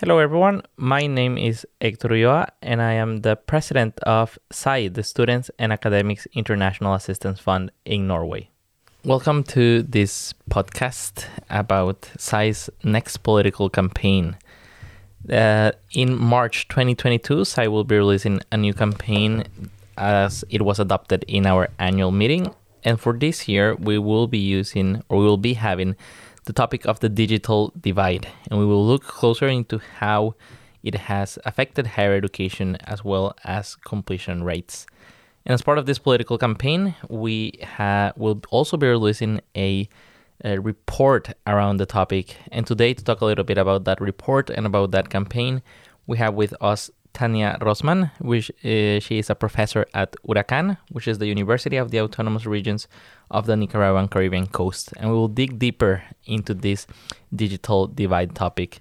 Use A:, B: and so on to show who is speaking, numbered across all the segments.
A: Hello, everyone. My name is Hector Ulloa, and I am the president of SAI, the Students and Academics International Assistance Fund in Norway. Welcome to this podcast about SAI's next political campaign. Uh, in March 2022, SAI will be releasing a new campaign as it was adopted in our annual meeting. And for this year, we will be using or we will be having the topic of the digital divide, and we will look closer into how it has affected higher education as well as completion rates. And as part of this political campaign, we ha- will also be releasing a, a, report around the topic. And today, to talk a little bit about that report and about that campaign, we have with us Tania Rosman, which uh, she is a professor at URACCAN, which is the University of the Autonomous Regions of the Nicaraguan Caribbean coast. And we will dig deeper into this digital divide topic.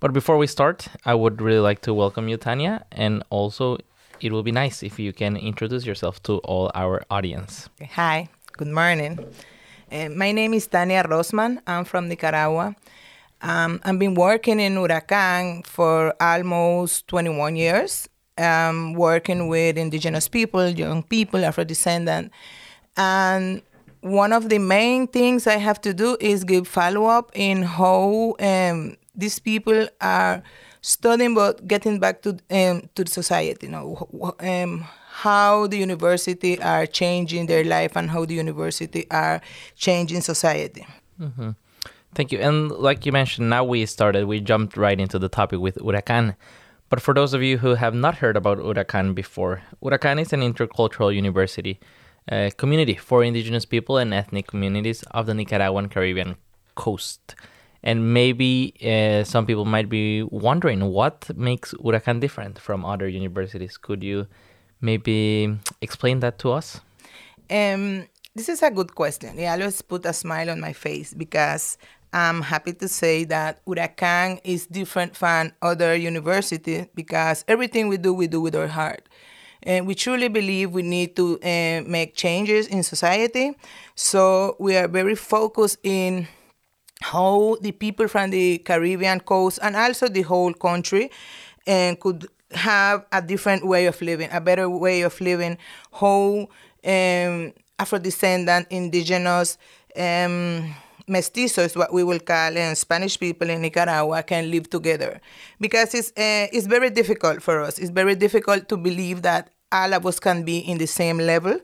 A: But before we start, I would really like to welcome you, Tania, and also it will be nice if you can introduce yourself to all our audience.
B: Hi, good morning. Uh, my name is Tania Rosman. I'm from Nicaragua. Um, I've been working in URACCAN for almost 21 years, um, working with indigenous people, young people, Afro descendant. And one of the main things I have to do is give follow up in how um, these people are studying but getting back to um, to society. You know, um, how the university are changing their life and how the university are changing society.
A: Mm-hmm. Thank you. And like you mentioned, now we started, we jumped right into the topic with URACCAN. But for those of you who have not heard about URACCAN before, URACCAN is an intercultural university uh, community for indigenous people and ethnic communities of the Nicaraguan Caribbean coast. And maybe uh, some people might be wondering what makes URACCAN different from other universities. Could you maybe explain that to us?
B: Um, this is a good question. It always put a smile on my face because I'm happy to say that URACCAN is different from other universities because everything we do, we do with our heart. And we truly believe we need to uh, make changes in society. So we are very focused in how the people from the Caribbean coast and also the whole country and uh, could have a different way of living, a better way of living, how um, Afro-descendant, indigenous, um, mestizos, what we will call and Spanish people in Nicaragua, can live together. Because it's, uh, it's very difficult for us. It's very difficult to believe that all of us can be in the same level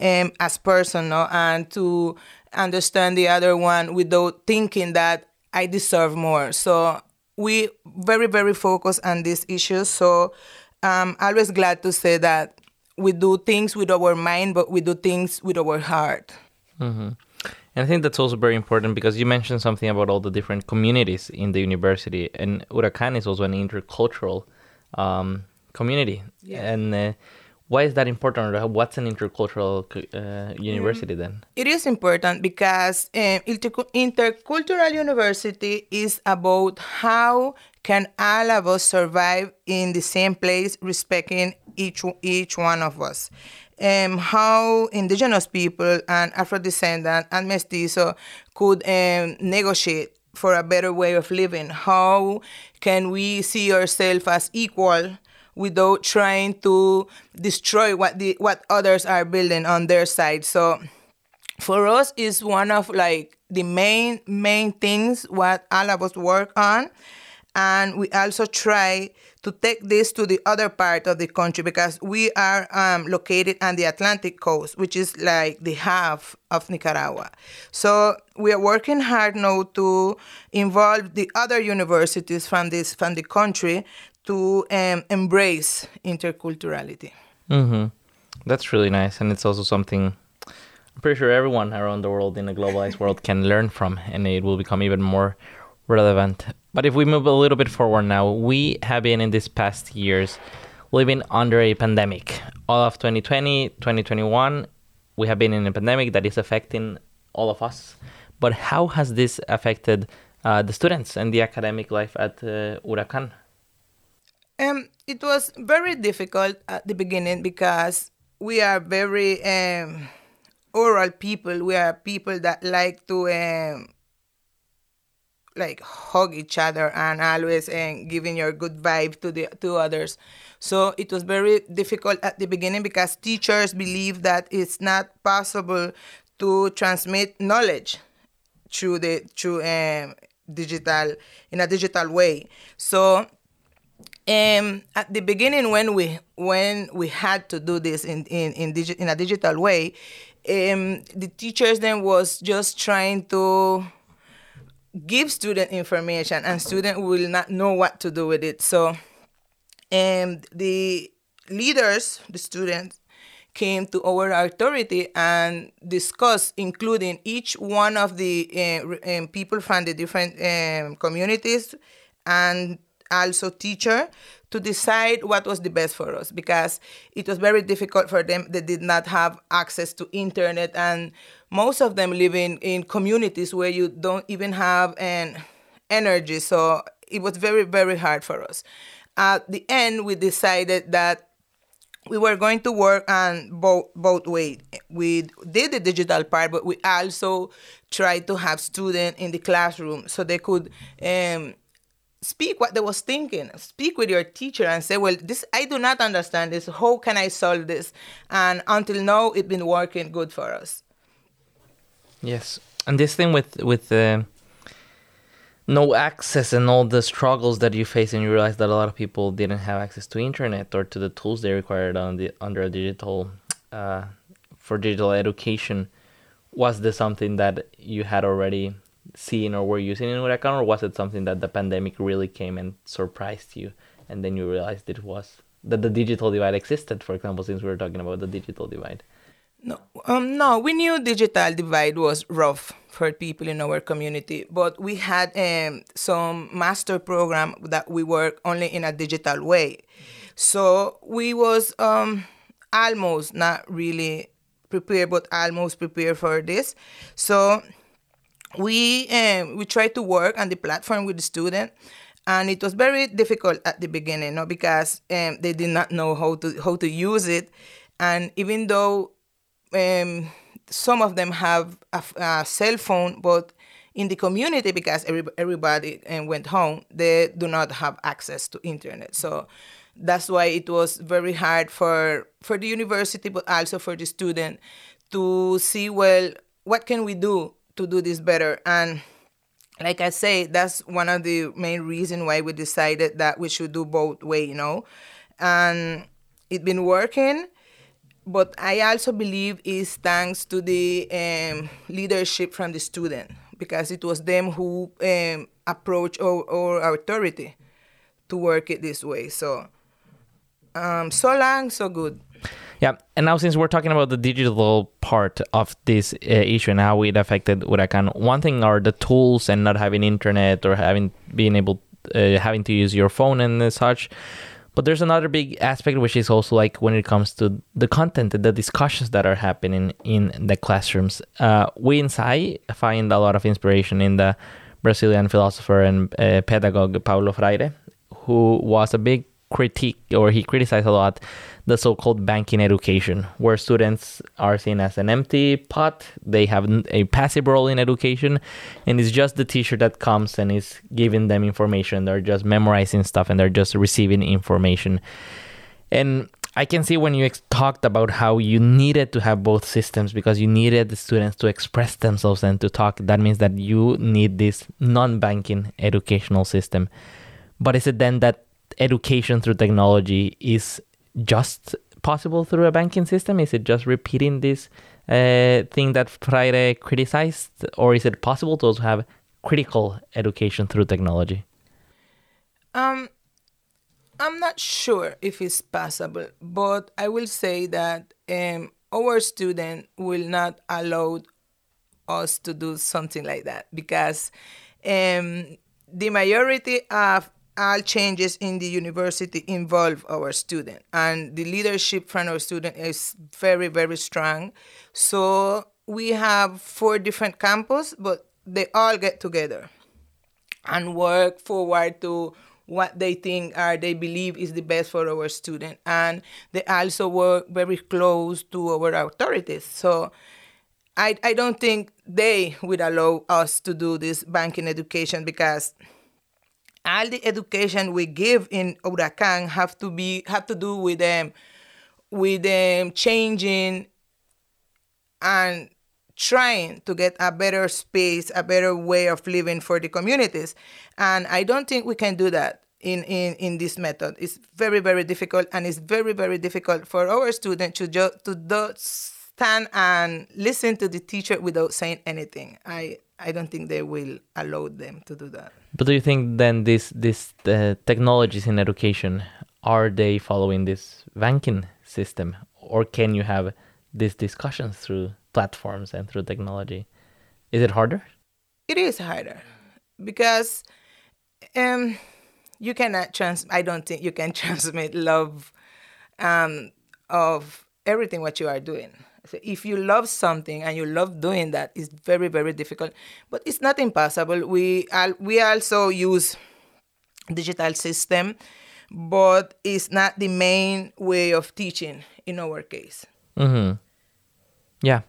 B: um, as person no? and to understand the other one without thinking that I deserve more. So we very, very focus on these issues. So I'm always glad to say that we do things with our mind, but we do things with our heart.
A: Mm-hmm. And I think that's also very important because you mentioned something about all the different communities in the university, and URACCAN is also an intercultural um, community. Yeah. And uh, why is that important? What's an intercultural uh, university mm. then?
B: It is important because um, intercultural university is about how can all of us survive in the same place, respecting each each one of us um, how indigenous people and Afro descendant and mestizo could um, negotiate for a better way of living. How can we see ourselves as equal without trying to destroy what the what others are building on their side? So for us is one of like the main main things what all of us work on and we also try to take this to the other part of the country because we are um, located on the Atlantic coast, which is like the half of Nicaragua. So we are working hard now to involve the other universities from this from the country to um, embrace interculturality.
A: Mm-hmm. That's really nice, and it's also something I'm pretty sure everyone around the world in a globalized world can learn from, and it will become even more relevant. But if we move a little bit forward now, we have been in these past years living under a pandemic. All of 2020, 2021, we have been in a pandemic that is affecting all of us. But how has this affected uh, the students and the academic life at uh, URACCAN?
B: Um, it was very difficult at the beginning because we are very um, oral people. We are people that like to um, like hug each other and always and giving your good vibe to the to others. So it was very difficult at the beginning because teachers believe that it's not possible to transmit knowledge through the through um, digital in a digital way. So um, at the beginning when we when we had to do this in in in, digi- in a digital way, um, the teachers then was just trying to give student information and student will not know what to do with it. So and the leaders, the students, came to our authority and discussed, including each one of the uh, um, people from the different um, communities and also teacher to decide what was the best for us because it was very difficult for them they did not have access to internet and most of them live in, in communities where you don't even have an energy so it was very very hard for us at the end we decided that we were going to work on both both ways. We did the digital part, but we also tried to have students in the classroom so they could um, speak what they was thinking. Speak with your teacher and say, "Well, this I do not understand this. How can I solve this?" And until now, it's been working good for us.
A: Yes, and this thing with with uh, no access and all the struggles that you face and you realize that a lot of people didn't have access to internet or to the tools they required on the under a digital uh, for digital education was this something that you had already seen or were using in URACCAN or was it something that the pandemic really came and surprised you and then you realized it was that the digital divide existed for example since we were talking about the digital divide
B: no, um, no, we knew digital divide was rough for people in our community, but we had um, some master program that we work only in a digital way. So we was um, almost not really prepared, but almost prepared for this. So we um, we tried to work on the platform with the student, and it was very difficult at the beginning, no, because um, they did not know how to how to use it, and even though um, some of them have a, a, cell phone, but in the community, because every, everybody um, went home, they do not have access to internet. So that's why it was very hard for for the university, but also for the student to see well what can we do to do this better and like I say, that's one of the main reasons why we decided that we should do both way, you know. And it's been working but I also believe is thanks to the um, leadership from the student because it was them who um, approached our, our, authority to work it this way. So, um, so long, so good.
A: Yeah, and now since we're talking about the digital part of this uh, issue and how it affected URACCAN, one thing are the tools and not having internet or having being able uh, having to use your phone and such. But there's another big aspect which is also like when it comes to the content, and the discussions that are happening in the classrooms. Uh, we in SAI find a lot of inspiration in the Brazilian philosopher and uh, pedagogue Paulo Freire, who was a big critique or he criticized a lot the so-called banking education where students are seen as an empty pot they have a passive role in education and it's just the teacher that comes and is giving them information they're just memorizing stuff and they're just receiving information and I can see when you ex- talked about how you needed to have both systems because you needed the students to express themselves and to talk. That means that you need this non banking educational system. But is it then that education through technology is just possible through a banking system? Is it just repeating this uh, thing that Freire criticized, or is it possible to also have critical education through technology?
B: Um, I'm not sure if it's possible, but I will say that um, our student will not allow us to do something like that because um, the majority of all changes in the university involve our student. And the leadership from our student is very very strong. So we have four different campus but they all get together and work forward to what they think are they believe is the best for our student. And they also work very close to our authorities. So I, I don't think they would allow us to do this banking education because all the education we give in URACCAN have to be have to do with them with them changing and trying to get a better space, a better way of living for the communities. And I don't think we can do that in, in, in this method. It's very, very difficult, and it's very, very difficult for our students to, ju- to just stand and listen to the teacher without saying anything. I, I don't think they will allow them to do that.
A: But do you think then these this uh, technologies in education are they following this banking system, or can you have these discussions through platforms and through technology? Is it harder?
B: It is harder because um, you cannot trans. I don't think you can transmit love um, of everything what you are doing. So if you love something and you love doing that, it's very very difficult. But it's not impossible. We we also use digital system, but it's not the main way of teaching in our case.
A: Mm-hmm. Yeah.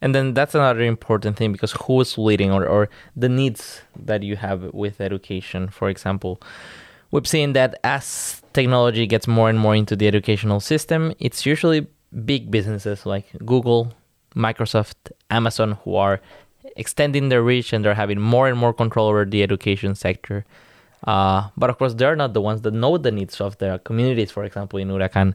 A: And then that's another important thing because who is leading or, or the needs that you have with education, for example. We've seen that as technology gets more and more into the educational system, it's usually big businesses like Google, Microsoft, Amazon who are extending their reach and they're having more and more control over the education sector. Uh, but of course, they're not the ones that know the needs of their communities, for example, in URACCAN.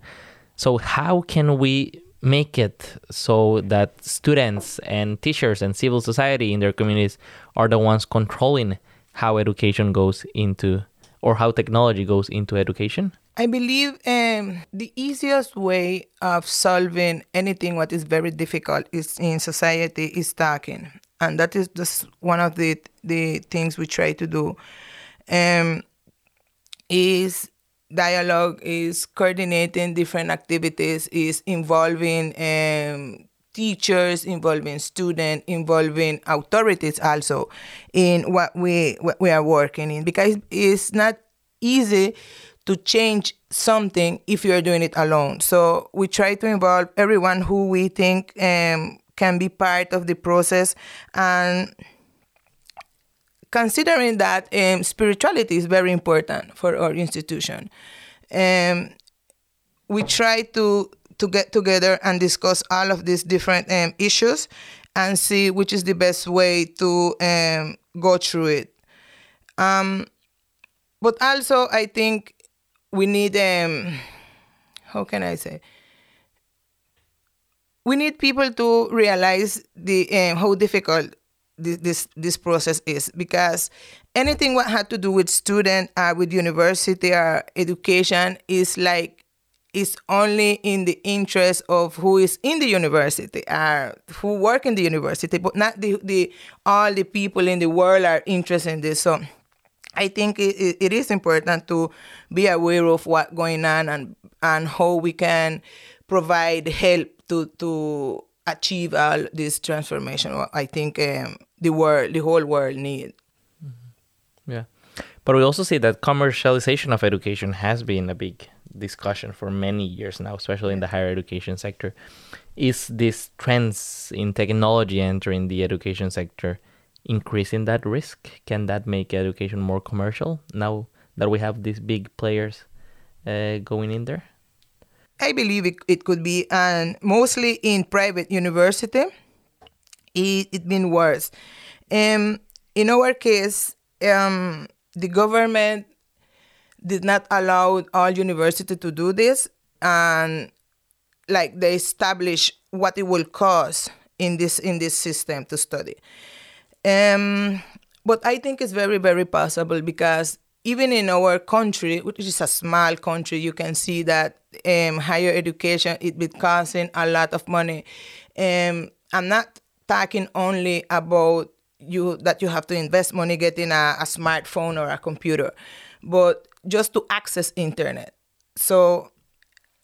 A: So, how can we make it so that students and teachers and civil society in their communities are the ones controlling how education goes into or how technology goes into education?
B: I believe um, the easiest way of solving anything what is very difficult is in society is talking, and that is just one of the the things we try to do. Um, is dialogue is coordinating different activities is involving um, teachers involving students involving authorities also in what we what we are working in because it's not easy to change something if you're doing it alone. So we try to involve everyone who we think um, can be part of the process. And considering that um, spirituality is very important for our institution, um, we try to to get together and discuss all of these different um, issues and see which is the best way to um, go through it. Um, but also, I think we need um, how can I say? We need people to realize the um, how difficult this, this this process is because anything what had to do with student uh, with university or education is like is only in the interest of who is in the university or uh, who work in the university but not the, the all the people in the world are interested in this so i think it, it is important to be aware of what's going on and and how we can provide help to to achieve all this transformation. I think um, the world, the whole world need.
A: Mm-hmm. Yeah, but we also see that commercialization of education has been a big discussion for many years now, especially in the higher education sector. Is this trends in technology entering the education sector increasing that risk? Can that make education more commercial now that we have these big players uh, going in there?
B: I believe it, it could be, and mostly in private university, it it been worse. Um, in our case, um, the government did not allow all university to do this, and like they establish what it will cost in this in this system to study. Um, but I think it's very very possible because even in our country, which is a small country, you can see that um, higher education it be costing a lot of money. Um, I'm not talking only about you that you have to invest money getting a, a smartphone or a computer, but just to access internet. So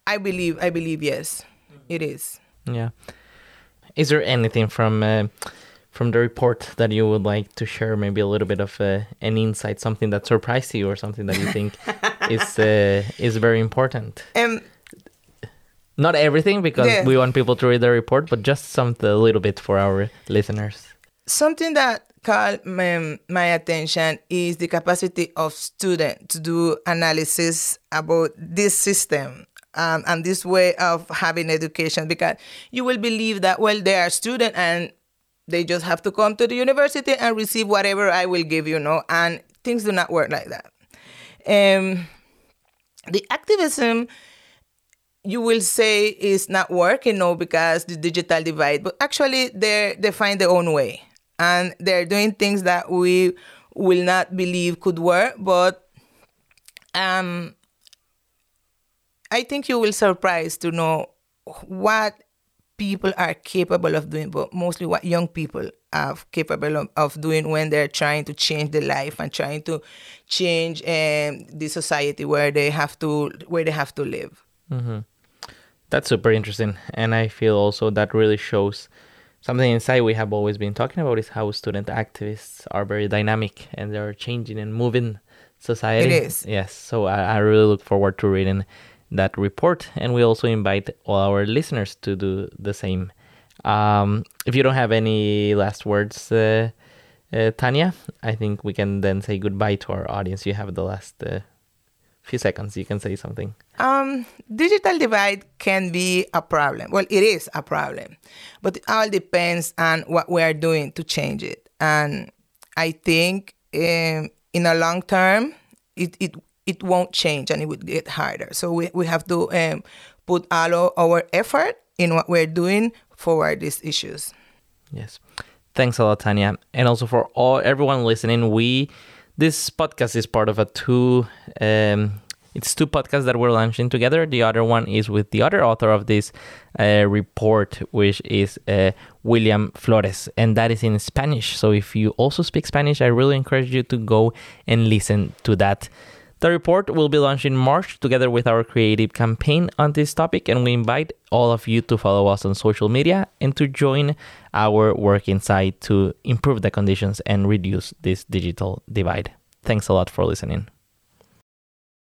B: I believe I believe yes, it is.
A: Yeah. Is there anything from uh, from the report that you would like to share maybe a little bit of uh, an insight something that surprised you or something that you think is uh, is very important
B: um
A: Not everything because
B: Yeah.
A: we want people to read the report, but just some a little bit for our listeners.
B: Something that caught my, my attention is the capacity of student to do analysis about this system um, and this way of having education because you will believe that well they are student and they just have to come to the university and receive whatever I will give you know and things do not work like that. Um, the activism you will say is not working no because the digital divide but actually they they find their own way and they're doing things that we will not believe could work but um i think you will surprise to know what people are capable of doing but mostly what young people are capable of, of doing when they're trying to change their life and trying to change um, the society where they have to where they have to live
A: That's super interesting. And I feel also that really shows something inside we have always been talking about is how student activists are very dynamic and they're changing and moving society.
B: It is.
A: Yes. So I, I really look forward to reading that report. And we also invite all our listeners to do the same. Um, if you don't have any last words, uh, uh, Tanya, I think we can then say goodbye to our audience. You have the last uh, few seconds. You can say something.
B: Um, digital divide can be a problem. Well, it is a problem, but it all depends on what we are doing to change it. And I think um, in a long term, it, it it won't change and it would get harder. So we, we have to um, put all our effort in what we're doing for these issues.
A: Yes. Thanks a lot, Tanya. And also for all everyone listening, we this podcast is part of a two um it's two podcasts that we're launching together. The other one is with the other author of this uh, report, which is uh, William Flores, and that is in Spanish. So if you also speak Spanish, I really encourage you to go and listen to that. The report will be launched in March together with our creative campaign on this topic, and we invite all of you to follow us on social media and to join our work inside to improve the conditions and reduce this digital divide. Thanks a lot for listening.